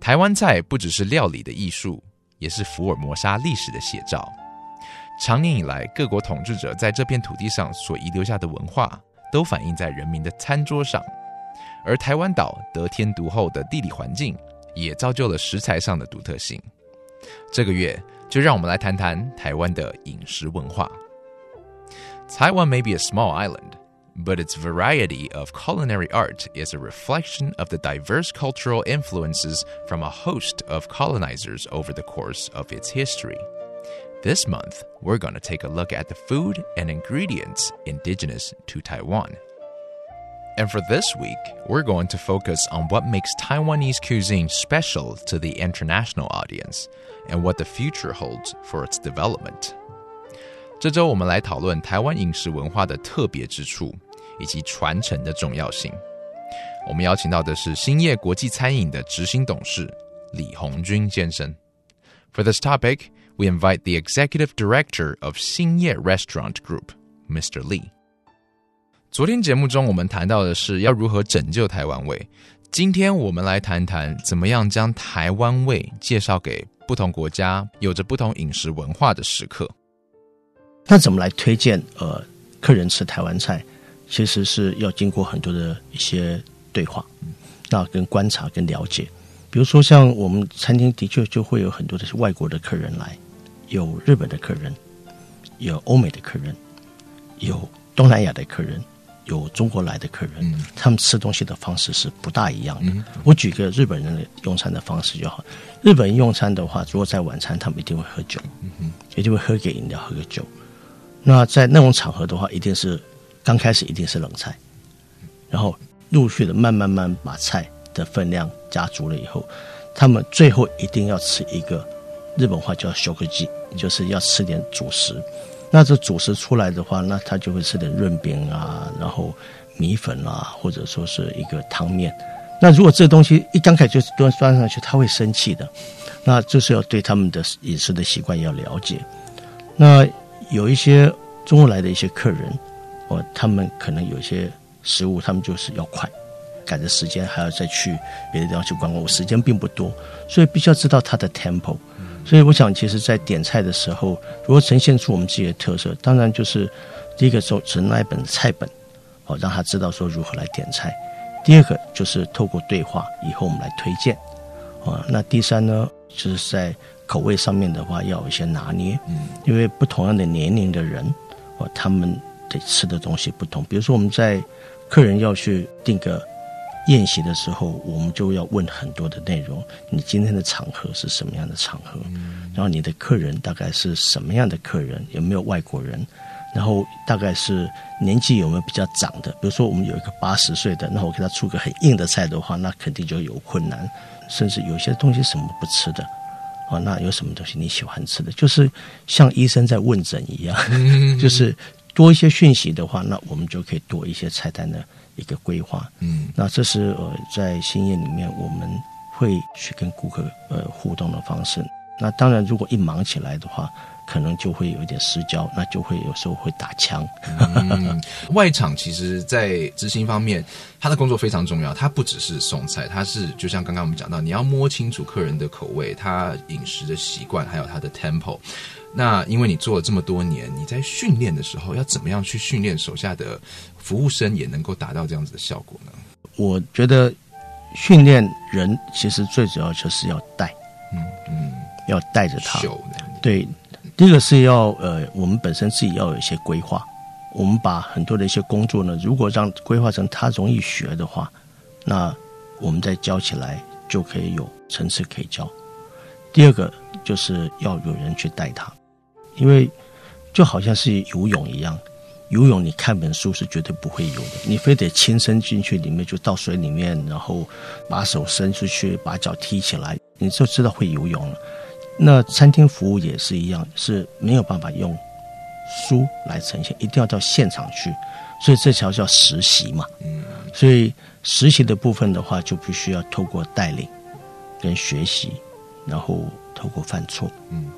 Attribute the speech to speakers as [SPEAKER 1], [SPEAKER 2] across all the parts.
[SPEAKER 1] 台湾菜不只是料理的艺术，也是福尔摩沙历史的写照。长年以来，各国统治者在这片土地上所遗留下的文化，都反映在人民的餐桌上。而台湾岛得天独厚的地理环境，也造就了食材上的独特性。这个月，就让我们来谈谈台湾的饮食文化。Taiwan may be a small island, but its variety of culinary art is a reflection of the diverse cultural influences from a host of colonizers over the course of its history. This month, we're going to take a look at the food and ingredients indigenous to Taiwan. And for this week, we're going to focus on what makes Taiwanese cuisine special to the international audience and what the future holds for its development. 这周我们来讨论台湾饮食文化的特别之处 以及传承的重要性。我们邀请到的是兴业国际餐饮的执行董事李红军先生。For this topic, we invite the executive director of 兴业 Restaurant Group, Mr. Lee. 昨天节目中，我们谈到的是要如何拯救台湾味。今天我们来谈谈怎么样将台湾味介绍给不同国家、有着不同饮食文化的食客。
[SPEAKER 2] 那怎么来推荐呃客人吃台湾菜？其实是要经过很多的一些对话，那跟观察跟了解。比如说，像我们餐厅的确就会有很多的外国的客人来，有日本的客人，有欧美的客人，有东南亚的客人。有中国来的客人，他们吃东西的方式是不大一样的。我举个日本人的用餐的方式就好。日本人用餐的话，如果在晚餐，他们一定会喝酒，一定会喝个饮料，喝个酒。那在那种场合的话，一定是刚开始一定是冷菜，然后陆续的慢慢慢把菜的分量加足了以后，他们最后一定要吃一个日本话叫修克剂，就是要吃点主食。那这主食出来的话，那他就会吃点润饼啊，然后米粉啊，或者说是一个汤面。那如果这东西一刚开始就端端上去，他会生气的。那就是要对他们的饮食的习惯要了解。那有一些中国来的一些客人，哦，他们可能有些食物，他们就是要快，赶着时间还要再去别的地方去观光，我时间并不多，所以必须要知道他的 tempo。所以我想，其实，在点菜的时候，如果呈现出我们自己的特色，当然就是第一个走成那一本菜本，哦，让他知道说如何来点菜；第二个就是透过对话，以后我们来推荐，啊，那第三呢，就是在口味上面的话，要有一些拿捏，嗯，因为不同样的年龄的人，哦，他们得吃的东西不同。比如说，我们在客人要去订个。宴席的时候，我们就要问很多的内容。你今天的场合是什么样的场合？然后你的客人大概是什么样的客人？有没有外国人？然后大概是年纪有没有比较长的？比如说我们有一个八十岁的，那我给他出个很硬的菜的话，那肯定就有困难。甚至有些东西什么不吃的，哦，那有什么东西你喜欢吃的？就是像医生在问诊一样，就是多一些讯息的话，那我们就可以多一些菜单的。一个规划，嗯，那这是呃在新业里面我们会去跟顾客呃互动的方式。那当然，如果一忙起来的话，可能就会有一点失焦，那就会有时候会打枪。
[SPEAKER 1] 外场其实，在执行方面，他的工作非常重要。他不只是送菜，他是就像刚刚我们讲到，你要摸清楚客人的口味、他饮食的习惯，还有他的 tempo。那因为你做了这么多年，你在训练的时候要怎么样去训练手下的服务生，也能够达到这样子的效果呢？
[SPEAKER 2] 我觉得训练人其实最主要就是要带，嗯嗯，要带着他。对，第一个是要呃，我们本身自己要有一些规划。我们把很多的一些工作呢，如果让规划成他容易学的话，那我们再教起来就可以有层次可以教。第二个就是要有人去带他。因为就好像是游泳一样，游泳你看本书是绝对不会游的，你非得亲身进去里面，就到水里面，然后把手伸出去，把脚踢起来，你就知道会游泳了。那餐厅服务也是一样，是没有办法用书来呈现，一定要到现场去。所以这条叫实习嘛。嗯。所以实习的部分的话，就必须要透过带领跟学习，然后透过犯错。嗯。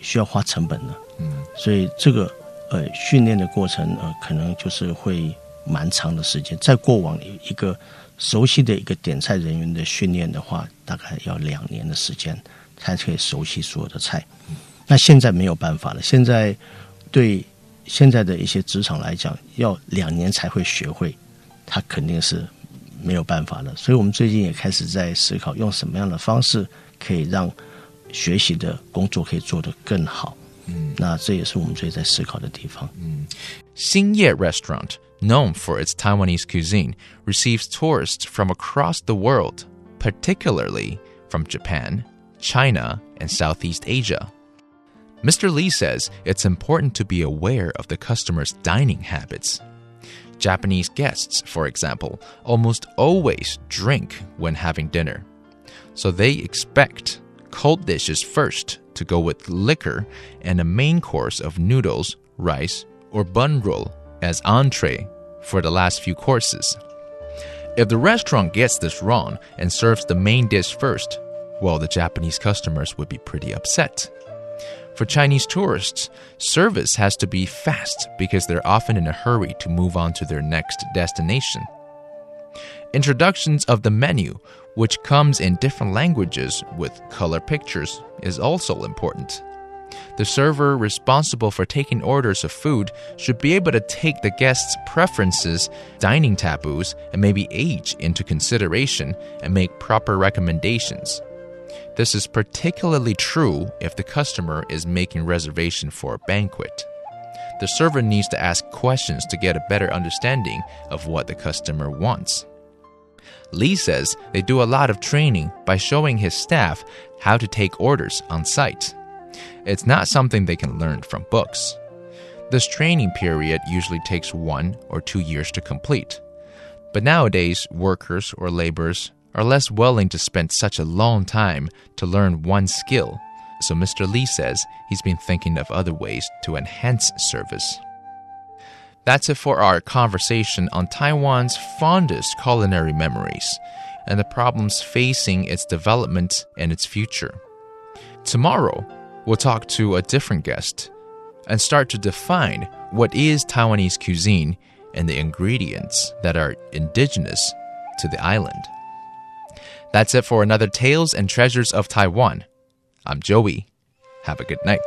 [SPEAKER 2] 需要花成本的。嗯。所以这个呃训练的过程呃，可能就是会蛮长的时间。在过往一个熟悉的一个点菜人员的训练的话，大概要两年的时间才可以熟悉所有的菜。那现在没有办法了。现在对现在的一些职场来讲，要两年才会学会，他肯定是没有办法的。所以我们最近也开始在思考，用什么样的方式可以让学习的工作可以做得更好。嗯，那这也是我们最在思考的地方。
[SPEAKER 1] 嗯，星夜 Restaurant。known for its Taiwanese cuisine, receives tourists from across the world, particularly from Japan, China, and Southeast Asia. Mr. Lee says it's important to be aware of the customer's dining habits. Japanese guests, for example, almost always drink when having dinner. So they expect cold dishes first to go with liquor and a main course of noodles, rice, or bun roll as entree for the last few courses. If the restaurant gets this wrong and serves the main dish first, well, the Japanese customers would be pretty upset. For Chinese tourists, service has to be fast because they're often in a hurry to move on to their next destination. Introductions of the menu, which comes in different languages with color pictures, is also important. The server responsible for taking orders of food should be able to take the guests' preferences, dining taboos, and maybe age into consideration and make proper recommendations. This is particularly true if the customer is making reservation for a banquet. The server needs to ask questions to get a better understanding of what the customer wants. Lee says they do a lot of training by showing his staff how to take orders on site. It's not something they can learn from books. This training period usually takes one or two years to complete. But nowadays, workers or laborers are less willing to spend such a long time to learn one skill. So Mr. Lee says he's been thinking of other ways to enhance service. That's it for our conversation on Taiwan's fondest culinary memories and the problems facing its development and its future. Tomorrow, we'll talk to a different guest and start to define what is Taiwanese cuisine and the ingredients that are indigenous to the island. That's it for another Tales and Treasures of Taiwan. I'm Joey. Have a good night.